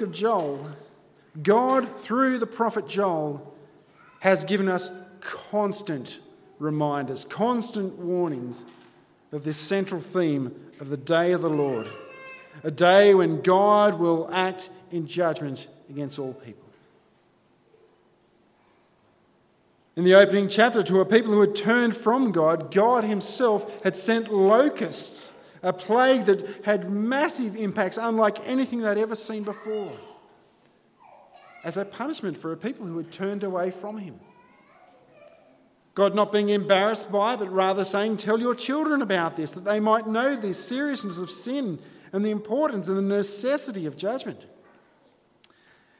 of Joel, God, through the prophet Joel, has given us constant reminders, constant warnings of this central theme of the day of the Lord, a day when God will act in judgment against all people. In the opening chapter, to a people who had turned from God, God Himself had sent locusts, a plague that had massive impacts unlike anything they'd ever seen before, as a punishment for a people who had turned away from Him. God not being embarrassed by it, but rather saying, Tell your children about this, that they might know the seriousness of sin and the importance and the necessity of judgment.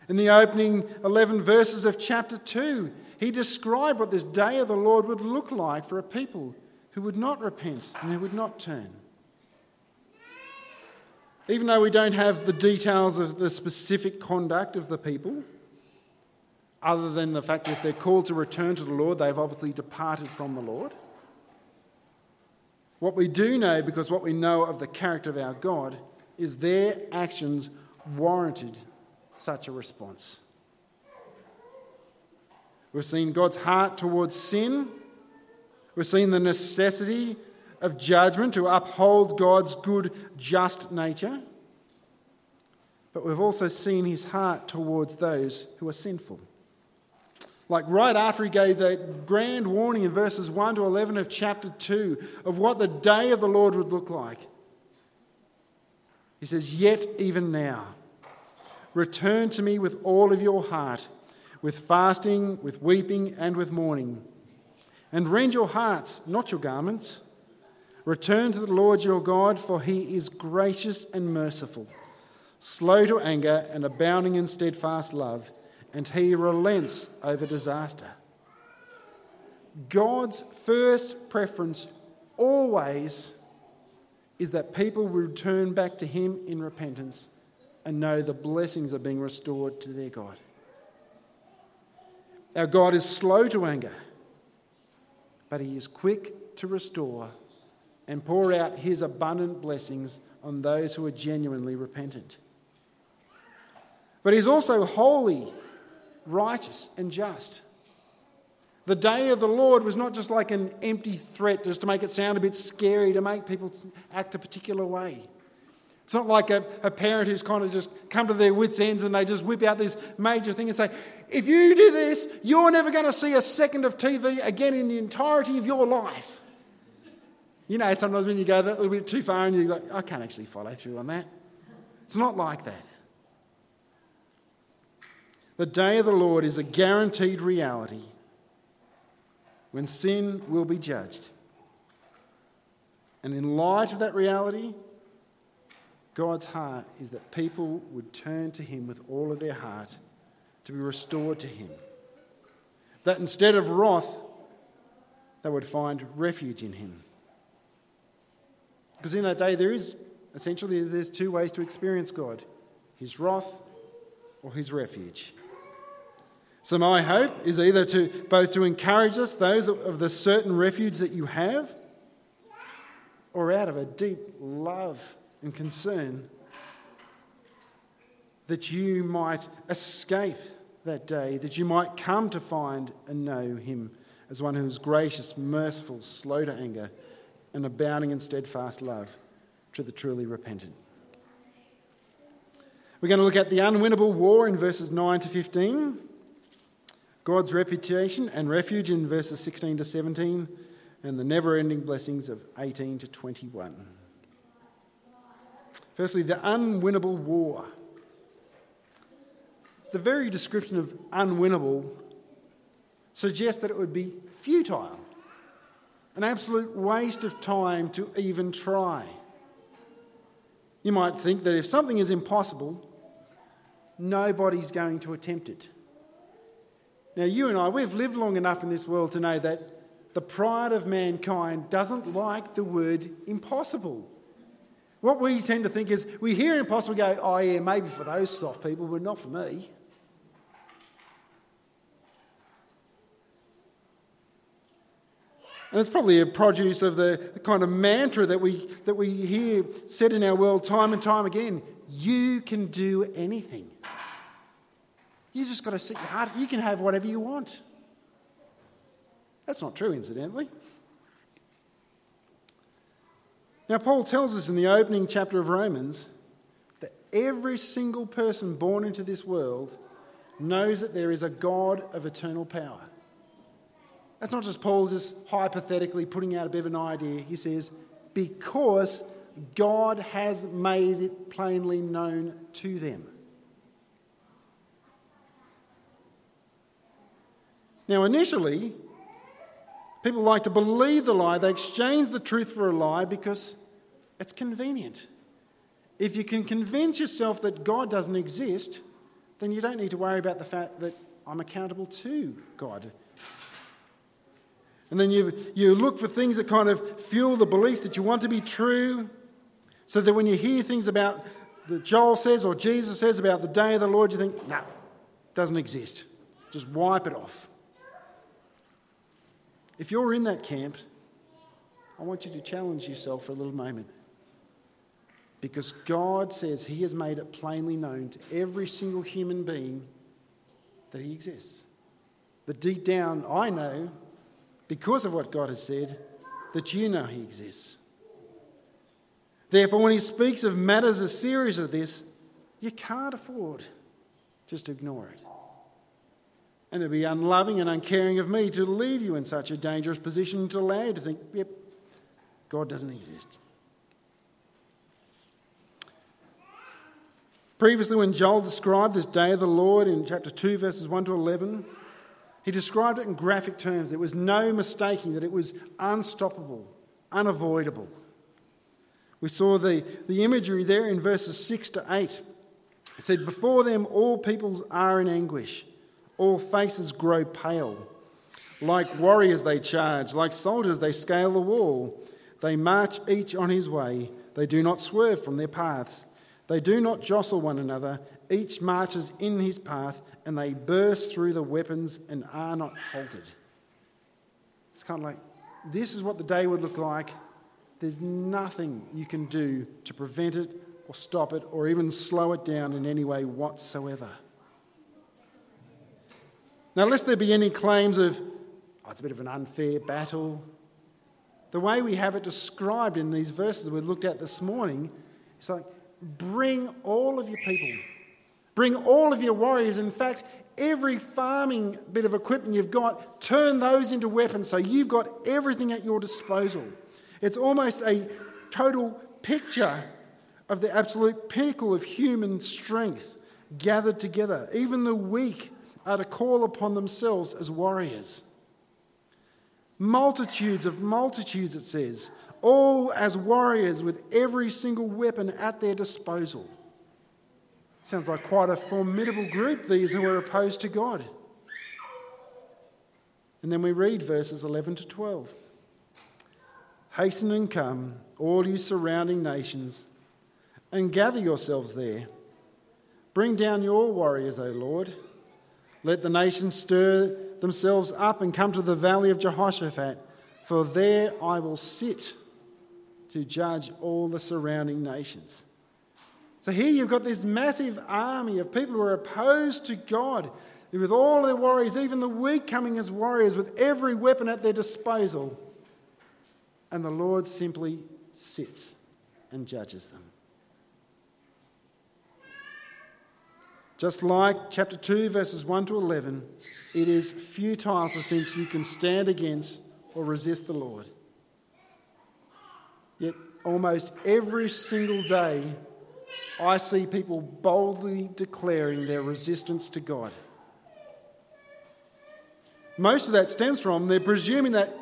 In the opening 11 verses of chapter 2, he described what this day of the Lord would look like for a people who would not repent and who would not turn. Even though we don't have the details of the specific conduct of the people, other than the fact that if they're called to return to the Lord, they've obviously departed from the Lord. What we do know, because what we know of the character of our God, is their actions warranted such a response. We've seen God's heart towards sin. We've seen the necessity of judgment to uphold God's good, just nature. But we've also seen his heart towards those who are sinful. Like right after he gave that grand warning in verses 1 to 11 of chapter 2 of what the day of the Lord would look like, he says, Yet even now, return to me with all of your heart with fasting, with weeping, and with mourning. And rend your hearts, not your garments. Return to the Lord your God, for he is gracious and merciful, slow to anger, and abounding in steadfast love, and he relents over disaster. God's first preference always is that people return back to him in repentance and know the blessings are being restored to their God. Our God is slow to anger, but He is quick to restore and pour out His abundant blessings on those who are genuinely repentant. But He's also holy, righteous, and just. The day of the Lord was not just like an empty threat just to make it sound a bit scary, to make people act a particular way. It's not like a, a parent who's kind of just come to their wits' ends and they just whip out this major thing and say, if you do this, you're never going to see a second of TV again in the entirety of your life. You know, sometimes when you go that little bit too far and you're like, I can't actually follow through on that. It's not like that. The day of the Lord is a guaranteed reality when sin will be judged. And in light of that reality, God's heart is that people would turn to Him with all of their heart to be restored to Him. That instead of wrath, they would find refuge in Him. Because in that day, there is essentially there's two ways to experience God His wrath or His refuge. So my hope is either to both to encourage us, those of the certain refuge that you have, or out of a deep love and concern that you might escape that day, that you might come to find and know him as one who is gracious, merciful, slow to anger, and abounding in steadfast love to the truly repentant. We're going to look at the unwinnable war in verses 9 to 15, God's reputation and refuge in verses 16 to 17, and the never ending blessings of 18 to 21. Firstly, the unwinnable war. The very description of unwinnable suggests that it would be futile, an absolute waste of time to even try. You might think that if something is impossible, nobody's going to attempt it. Now, you and I, we've lived long enough in this world to know that the pride of mankind doesn't like the word impossible. What we tend to think is we hear impossible go, oh, yeah, maybe for those soft people, but not for me. And it's probably a produce of the, the kind of mantra that we, that we hear said in our world time and time again you can do anything. You just got to set your heart, you can have whatever you want. That's not true, incidentally. Now, Paul tells us in the opening chapter of Romans that every single person born into this world knows that there is a God of eternal power. That's not just Paul just hypothetically putting out a bit of an idea. He says, because God has made it plainly known to them. Now, initially, people like to believe the lie. They exchange the truth for a lie because it's convenient. If you can convince yourself that God doesn't exist, then you don't need to worry about the fact that I'm accountable to God. And then you, you look for things that kind of fuel the belief that you want to be true, so that when you hear things about that Joel says or Jesus says about the day of the Lord, you think, no, nah, doesn't exist. Just wipe it off. If you're in that camp, I want you to challenge yourself for a little moment. Because God says He has made it plainly known to every single human being that He exists. That deep down, I know, because of what God has said, that you know He exists. Therefore, when He speaks of matters as serious as this, you can't afford just to ignore it. And it'd be unloving and uncaring of me to leave you in such a dangerous position to allow you to think, yep, God doesn't exist. Previously, when Joel described this day of the Lord in chapter 2, verses 1 to 11, he described it in graphic terms. There was no mistaking that it was unstoppable, unavoidable. We saw the, the imagery there in verses 6 to 8. It said, Before them all peoples are in anguish, all faces grow pale. Like warriors they charge, like soldiers they scale the wall. They march each on his way, they do not swerve from their paths. They do not jostle one another, each marches in his path, and they burst through the weapons and are not halted. It's kind of like this is what the day would look like. There's nothing you can do to prevent it or stop it or even slow it down in any way whatsoever. Now, lest there be any claims of, oh, it's a bit of an unfair battle, the way we have it described in these verses we looked at this morning, it's like bring all of your people, bring all of your warriors. In fact, every farming bit of equipment you've got, turn those into weapons so you've got everything at your disposal. It's almost a total picture of the absolute pinnacle of human strength gathered together. Even the weak are to call upon themselves as warriors. Multitudes of multitudes, it says, all as warriors with every single weapon at their disposal. Sounds like quite a formidable group, these who are opposed to God. And then we read verses 11 to 12. Hasten and come, all you surrounding nations, and gather yourselves there. Bring down your warriors, O Lord. Let the nations stir themselves up and come to the valley of Jehoshaphat, for there I will sit to judge all the surrounding nations. So here you've got this massive army of people who are opposed to God, with all their warriors, even the weak coming as warriors, with every weapon at their disposal. And the Lord simply sits and judges them. Just like chapter 2, verses 1 to 11, it is futile to think you can stand against or resist the Lord. Yet, almost every single day, I see people boldly declaring their resistance to God. Most of that stems from they're presuming that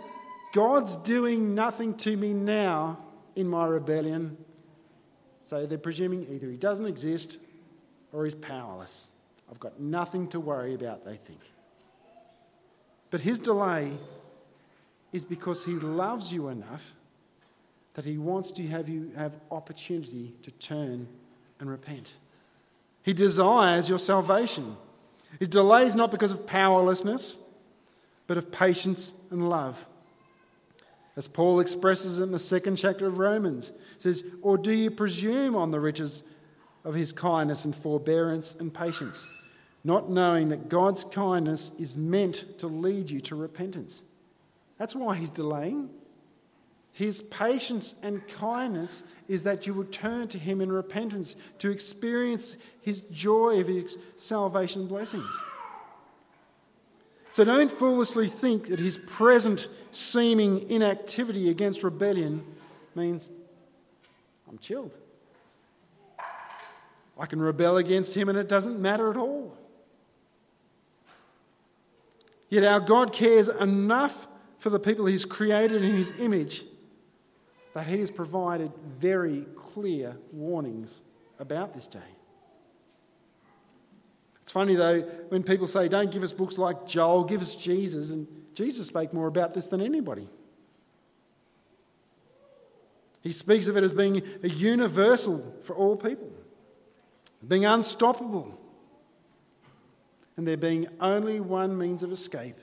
God's doing nothing to me now in my rebellion. So they're presuming either He doesn't exist or He's powerless. I've got nothing to worry about, they think. But His delay is because He loves you enough that He wants to have you have opportunity to turn and repent. He desires your salvation. His delay is not because of powerlessness, but of patience and love. As Paul expresses in the second chapter of Romans, says, Or do you presume on the riches of his kindness and forbearance and patience, not knowing that God's kindness is meant to lead you to repentance. That's why he's delaying. His patience and kindness is that you would turn to him in repentance to experience his joy of his salvation blessings. So don't foolishly think that his present seeming inactivity against rebellion means I'm chilled. I can rebel against him and it doesn't matter at all. Yet our God cares enough for the people he's created in his image that he has provided very clear warnings about this day. It's funny though, when people say, Don't give us books like Joel, give us Jesus, and Jesus spoke more about this than anybody. He speaks of it as being a universal for all people, being unstoppable, and there being only one means of escape,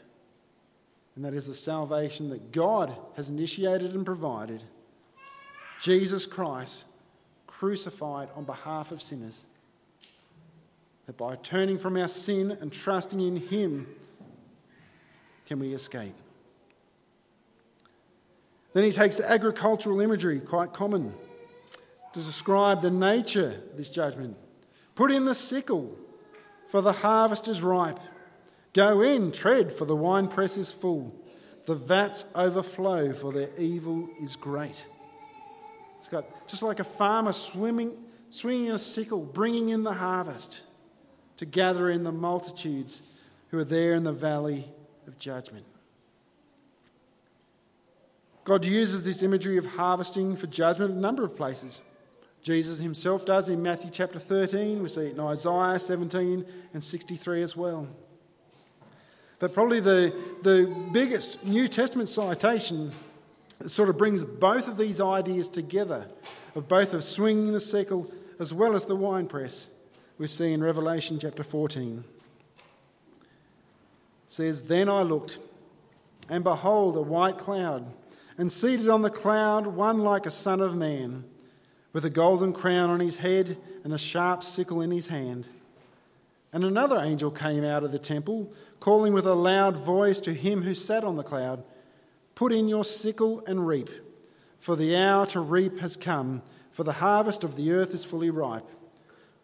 and that is the salvation that God has initiated and provided Jesus Christ, crucified on behalf of sinners that by turning from our sin and trusting in Him, can we escape. Then he takes the agricultural imagery, quite common, to describe the nature of this judgment. Put in the sickle, for the harvest is ripe. Go in, tread, for the winepress is full. The vats overflow, for their evil is great. It's got just like a farmer swimming, swinging a sickle, bringing in the harvest to gather in the multitudes who are there in the valley of judgment. God uses this imagery of harvesting for judgment in a number of places. Jesus himself does in Matthew chapter 13. We see it in Isaiah 17 and 63 as well. But probably the, the biggest New Testament citation sort of brings both of these ideas together of both of swinging the sickle as well as the winepress we see in Revelation chapter 14. It says, Then I looked, and behold, a white cloud, and seated on the cloud, one like a son of man, with a golden crown on his head and a sharp sickle in his hand. And another angel came out of the temple, calling with a loud voice to him who sat on the cloud Put in your sickle and reap, for the hour to reap has come, for the harvest of the earth is fully ripe.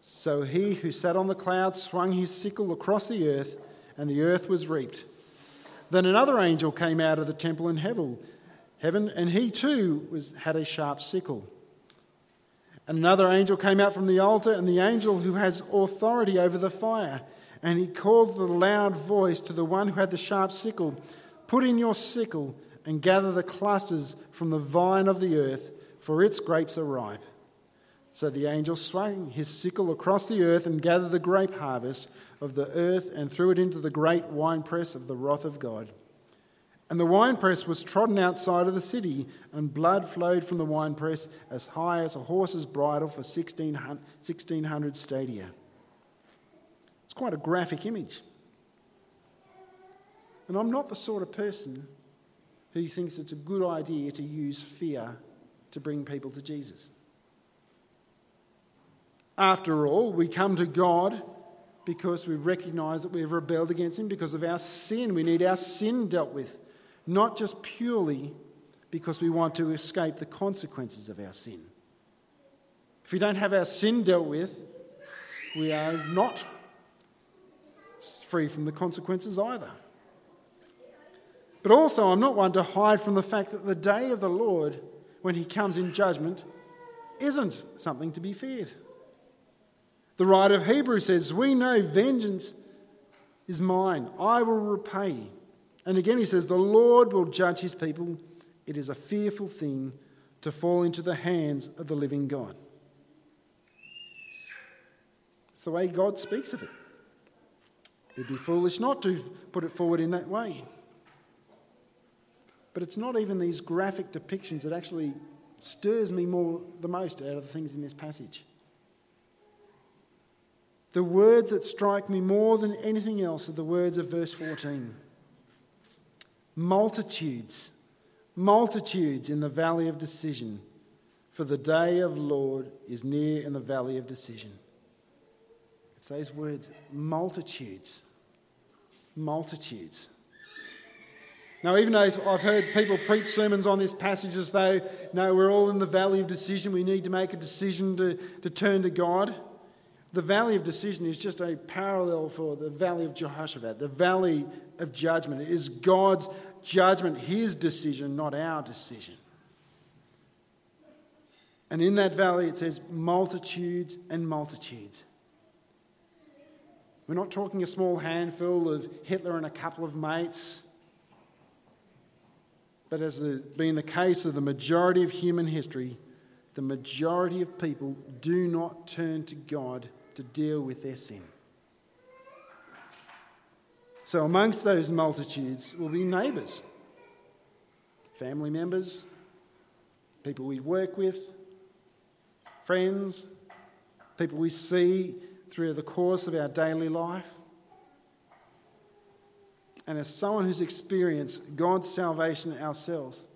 So he who sat on the cloud swung his sickle across the earth, and the earth was reaped. Then another angel came out of the temple in heaven, and he too was, had a sharp sickle. And another angel came out from the altar, and the angel who has authority over the fire. And he called with a loud voice to the one who had the sharp sickle Put in your sickle and gather the clusters from the vine of the earth, for its grapes are ripe. So the angel swung his sickle across the earth and gathered the grape harvest of the earth and threw it into the great winepress of the wrath of God. And the winepress was trodden outside of the city, and blood flowed from the winepress as high as a horse's bridle for 1600 stadia. It's quite a graphic image. And I'm not the sort of person who thinks it's a good idea to use fear to bring people to Jesus. After all, we come to God because we recognize that we've rebelled against Him because of our sin. We need our sin dealt with, not just purely because we want to escape the consequences of our sin. If we don't have our sin dealt with, we are not free from the consequences either. But also, I'm not one to hide from the fact that the day of the Lord, when He comes in judgment, isn't something to be feared. The writer of Hebrews says, We know vengeance is mine, I will repay. And again he says, The Lord will judge his people. It is a fearful thing to fall into the hands of the living God. It's the way God speaks of it. It'd be foolish not to put it forward in that way. But it's not even these graphic depictions that actually stirs me more the most out of the things in this passage. The words that strike me more than anything else are the words of verse 14 multitudes, multitudes in the valley of decision, for the day of Lord is near in the valley of decision. It's those words multitudes. Multitudes. Now, even though I've heard people preach sermons on this passage as though, no, we're all in the valley of decision, we need to make a decision to, to turn to God. The valley of decision is just a parallel for the valley of Jehoshaphat, the valley of judgment. It is God's judgment, his decision, not our decision. And in that valley, it says multitudes and multitudes. We're not talking a small handful of Hitler and a couple of mates. But as has been the case of the majority of human history, the majority of people do not turn to God to deal with their sin. So, amongst those multitudes will be neighbours, family members, people we work with, friends, people we see through the course of our daily life. And as someone who's experienced God's salvation ourselves,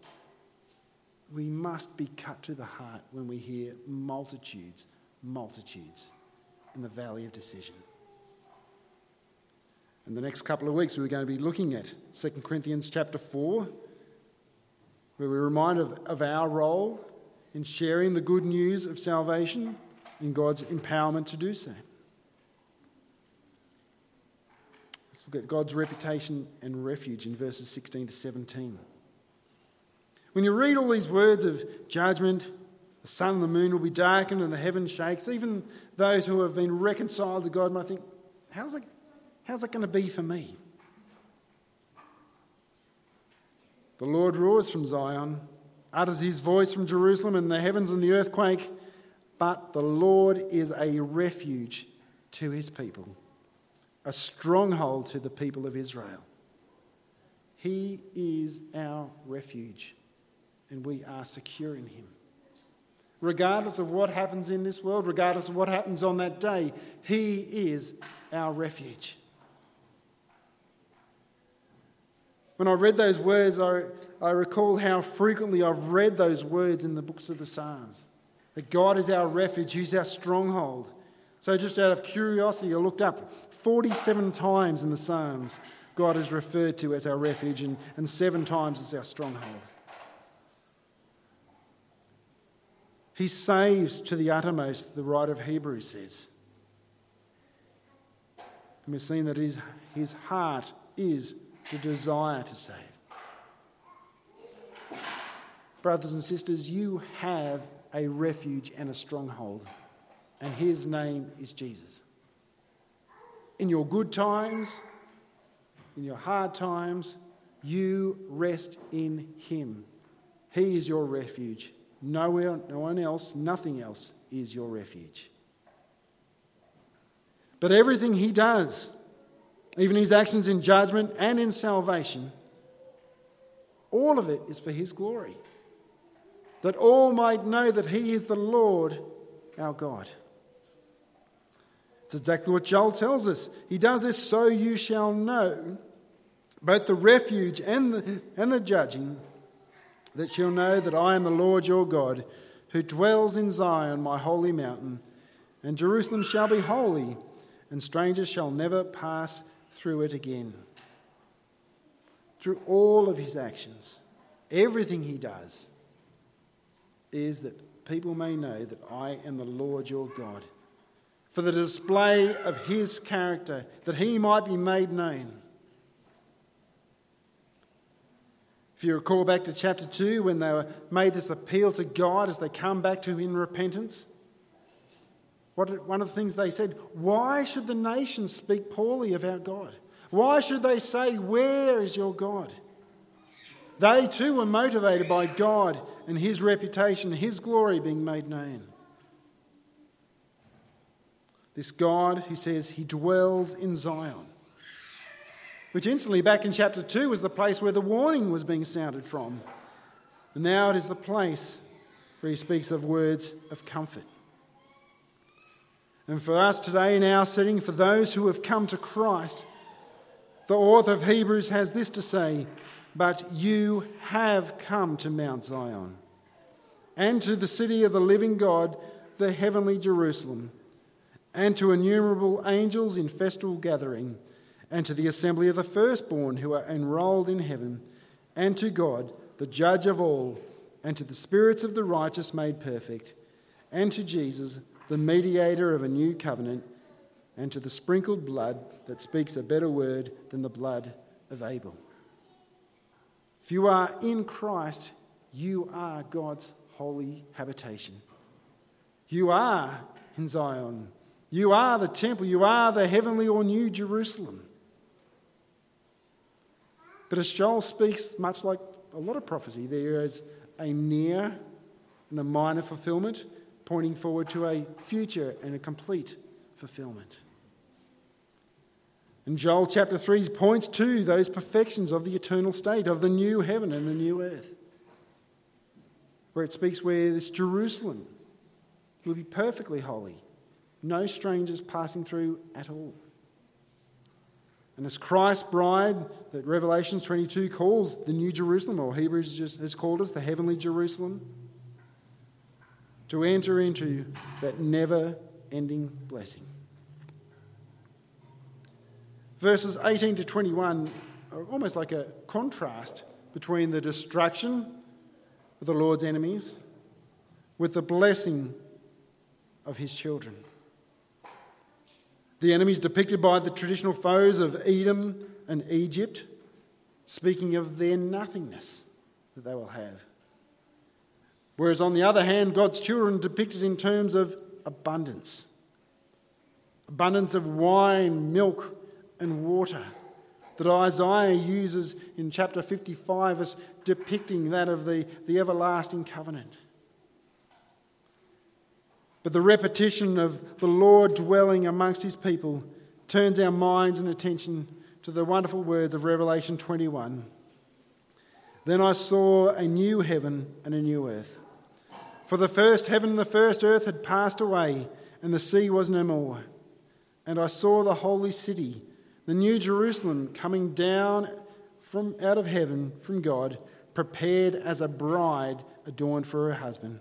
we must be cut to the heart when we hear multitudes, multitudes in the valley of decision. In the next couple of weeks, we're going to be looking at 2 Corinthians chapter 4, where we're reminded of, of our role in sharing the good news of salvation and God's empowerment to do so. Let's look at God's reputation and refuge in verses 16 to 17. When you read all these words of judgment, the sun and the moon will be darkened and the heaven shakes, even those who have been reconciled to God might think, how's that, how's it going to be for me? The Lord roars from Zion, utters his voice from Jerusalem, and the heavens and the earthquake. But the Lord is a refuge to his people a stronghold to the people of Israel. He is our refuge, and we are secure in Him. Regardless of what happens in this world, regardless of what happens on that day, He is our refuge. When I read those words, I, I recall how frequently I've read those words in the books of the Psalms. That God is our refuge, He's our stronghold. So, just out of curiosity, I looked up 47 times in the Psalms, God is referred to as our refuge, and, and seven times as our stronghold. He saves to the uttermost, the writer of Hebrews says. And we've seen that his, his heart is to desire to save. Brothers and sisters, you have a refuge and a stronghold and his name is Jesus. In your good times, in your hard times, you rest in him. He is your refuge. Nowhere, no one else, nothing else is your refuge. But everything he does, even his actions in judgment and in salvation, all of it is for his glory. That all might know that he is the Lord our God. It's exactly what Joel tells us. He does this so you shall know both the refuge and the, and the judging, that you'll know that I am the Lord your God, who dwells in Zion, my holy mountain, and Jerusalem shall be holy, and strangers shall never pass through it again. Through all of his actions, everything he does is that people may know that I am the Lord your God for the display of his character, that he might be made known. If you recall back to chapter 2, when they were made this appeal to God as they come back to him in repentance, what, one of the things they said, why should the nations speak poorly about God? Why should they say, Where is your God? They too were motivated by God and his reputation, his glory being made known. This God who says he dwells in Zion, which instantly back in chapter 2 was the place where the warning was being sounded from. And now it is the place where he speaks of words of comfort. And for us today, in our setting, for those who have come to Christ, the author of Hebrews has this to say But you have come to Mount Zion and to the city of the living God, the heavenly Jerusalem and to innumerable angels in festal gathering, and to the assembly of the firstborn who are enrolled in heaven, and to God, the judge of all, and to the spirits of the righteous made perfect, and to Jesus, the mediator of a new covenant, and to the sprinkled blood that speaks a better word than the blood of Abel. If you are in Christ, you are God's holy habitation. You are in Zion. You are the temple. You are the heavenly or new Jerusalem. But as Joel speaks, much like a lot of prophecy, there is a near and a minor fulfillment pointing forward to a future and a complete fulfillment. And Joel chapter 3 points to those perfections of the eternal state, of the new heaven and the new earth, where it speaks where this Jerusalem will be perfectly holy, no strangers passing through at all. And as Christ's bride, that Revelation 22 calls the New Jerusalem, or Hebrews just has called us the heavenly Jerusalem, to enter into that never ending blessing. Verses 18 to 21 are almost like a contrast between the destruction of the Lord's enemies with the blessing of his children. The enemies depicted by the traditional foes of Edom and Egypt, speaking of their nothingness that they will have. Whereas, on the other hand, God's children depicted in terms of abundance abundance of wine, milk, and water that Isaiah uses in chapter 55 as depicting that of the, the everlasting covenant. But the repetition of the Lord dwelling amongst his people turns our minds and attention to the wonderful words of Revelation 21. Then I saw a new heaven and a new earth. For the first heaven and the first earth had passed away, and the sea was no more. And I saw the holy city, the new Jerusalem, coming down from out of heaven from God, prepared as a bride adorned for her husband.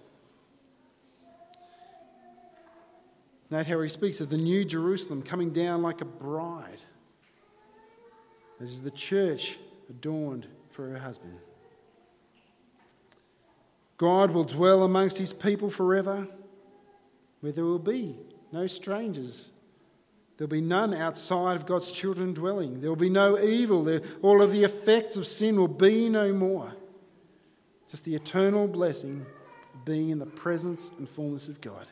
Note how he speaks of the new Jerusalem coming down like a bride. This is the church adorned for her husband. God will dwell amongst his people forever, where there will be no strangers. There'll be none outside of God's children dwelling. There will be no evil. All of the effects of sin will be no more. Just the eternal blessing of being in the presence and fullness of God.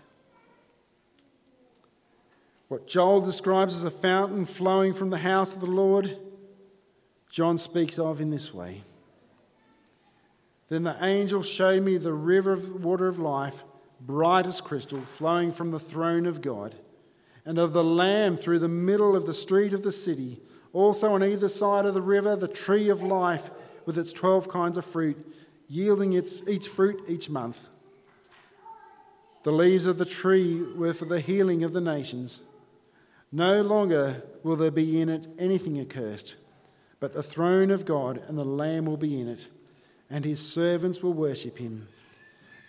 What Joel describes as a fountain flowing from the house of the Lord, John speaks of in this way. Then the angel showed me the river of water of life, bright as crystal, flowing from the throne of God and of the Lamb through the middle of the street of the city. Also on either side of the river, the tree of life with its 12 kinds of fruit, yielding its, each fruit each month. The leaves of the tree were for the healing of the nations. No longer will there be in it anything accursed, but the throne of God and the Lamb will be in it, and his servants will worship him.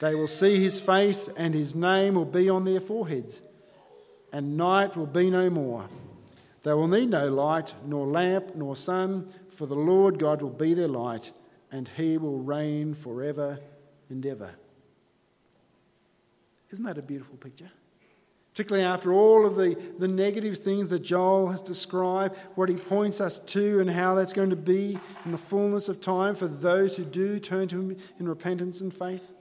They will see his face, and his name will be on their foreheads, and night will be no more. They will need no light, nor lamp, nor sun, for the Lord God will be their light, and he will reign forever and ever. Isn't that a beautiful picture? Particularly after all of the, the negative things that Joel has described, what he points us to, and how that's going to be in the fullness of time for those who do turn to him in repentance and faith.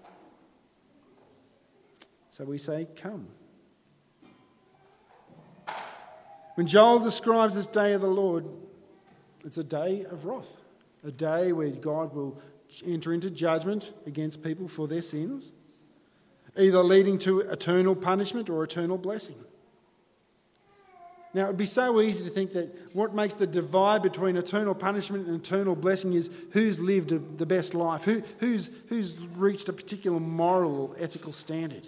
So we say, Come. When Joel describes this day of the Lord, it's a day of wrath, a day where God will enter into judgment against people for their sins either leading to eternal punishment or eternal blessing. Now, it would be so easy to think that what makes the divide between eternal punishment and eternal blessing is who's lived the best life, who, who's, who's reached a particular moral or ethical standard.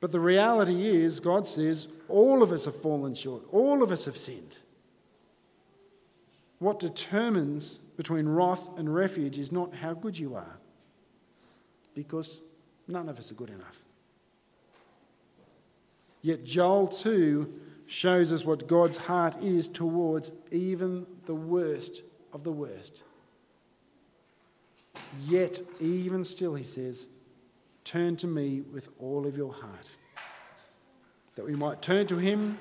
But the reality is, God says, all of us have fallen short, all of us have sinned. What determines between wrath and refuge is not how good you are, because none of us are good enough. Yet Joel 2 shows us what God's heart is towards even the worst of the worst. Yet, even still, he says, turn to me with all of your heart. That we might turn to him,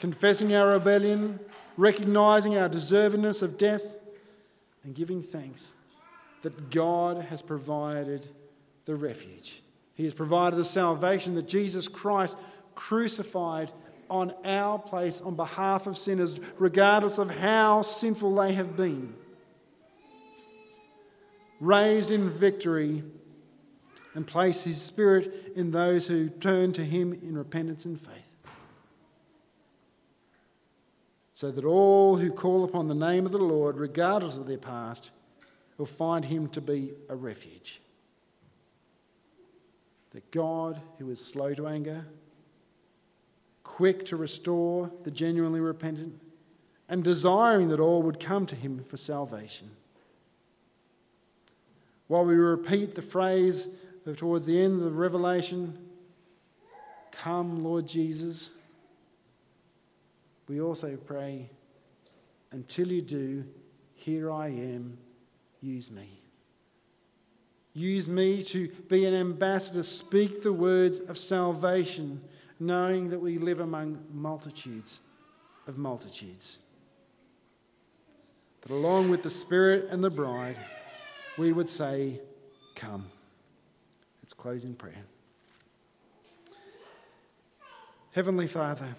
confessing our rebellion, recognizing our deservedness of death, and giving thanks that God has provided the refuge. He has provided the salvation that Jesus Christ crucified on our place on behalf of sinners, regardless of how sinful they have been. Raised in victory and place his spirit in those who turn to him in repentance and faith. So that all who call upon the name of the Lord, regardless of their past, will find him to be a refuge. That God, who is slow to anger, quick to restore the genuinely repentant, and desiring that all would come to him for salvation. While we repeat the phrase towards the end of the Revelation, Come, Lord Jesus, we also pray, Until you do, here I am, use me. Use me to be an ambassador, speak the words of salvation knowing that we live among multitudes of multitudes. That along with the Spirit and the bride, we would say, Come. Let's close in prayer. Heavenly Father,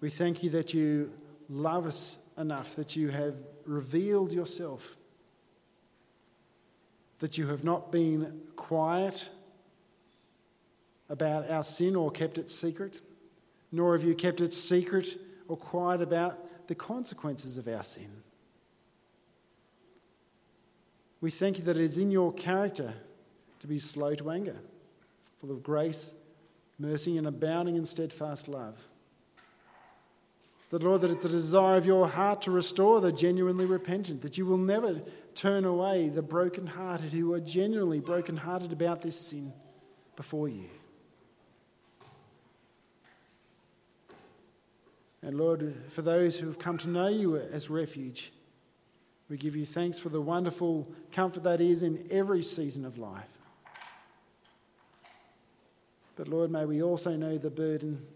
we thank you that you love us enough, that you have revealed yourself, that you have not been quiet about our sin or kept it secret, nor have you kept it secret or quiet about the consequences of our sin. We thank you that it is in your character to be slow to anger, full of grace, mercy, and abounding in steadfast love. That, Lord, that it's the desire of your heart to restore the genuinely repentant, that you will never turn away the broken-hearted who are genuinely broken-hearted about this sin before you. And Lord, for those who have come to know you as refuge, we give you thanks for the wonderful comfort that is in every season of life. But Lord, may we also know the burden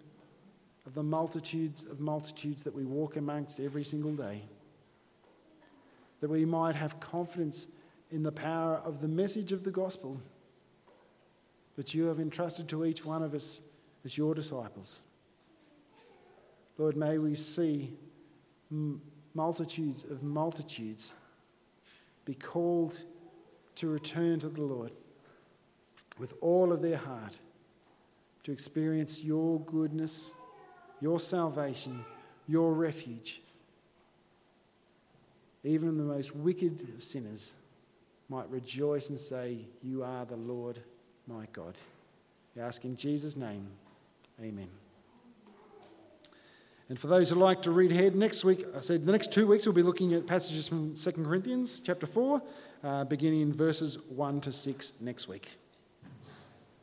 of the multitudes of multitudes that we walk amongst every single day. That we might have confidence in the power of the message of the gospel that you have entrusted to each one of us as your disciples. Lord, may we see multitudes of multitudes be called to return to the Lord with all of their heart to experience your goodness, your salvation, your refuge. Even the most wicked of sinners might rejoice and say, You are the Lord my God. We ask in Jesus' name, Amen. And for those who like to read ahead, next week, I said the next two weeks we'll be looking at passages from 2 Corinthians chapter 4, uh, beginning in verses 1 to 6 next week.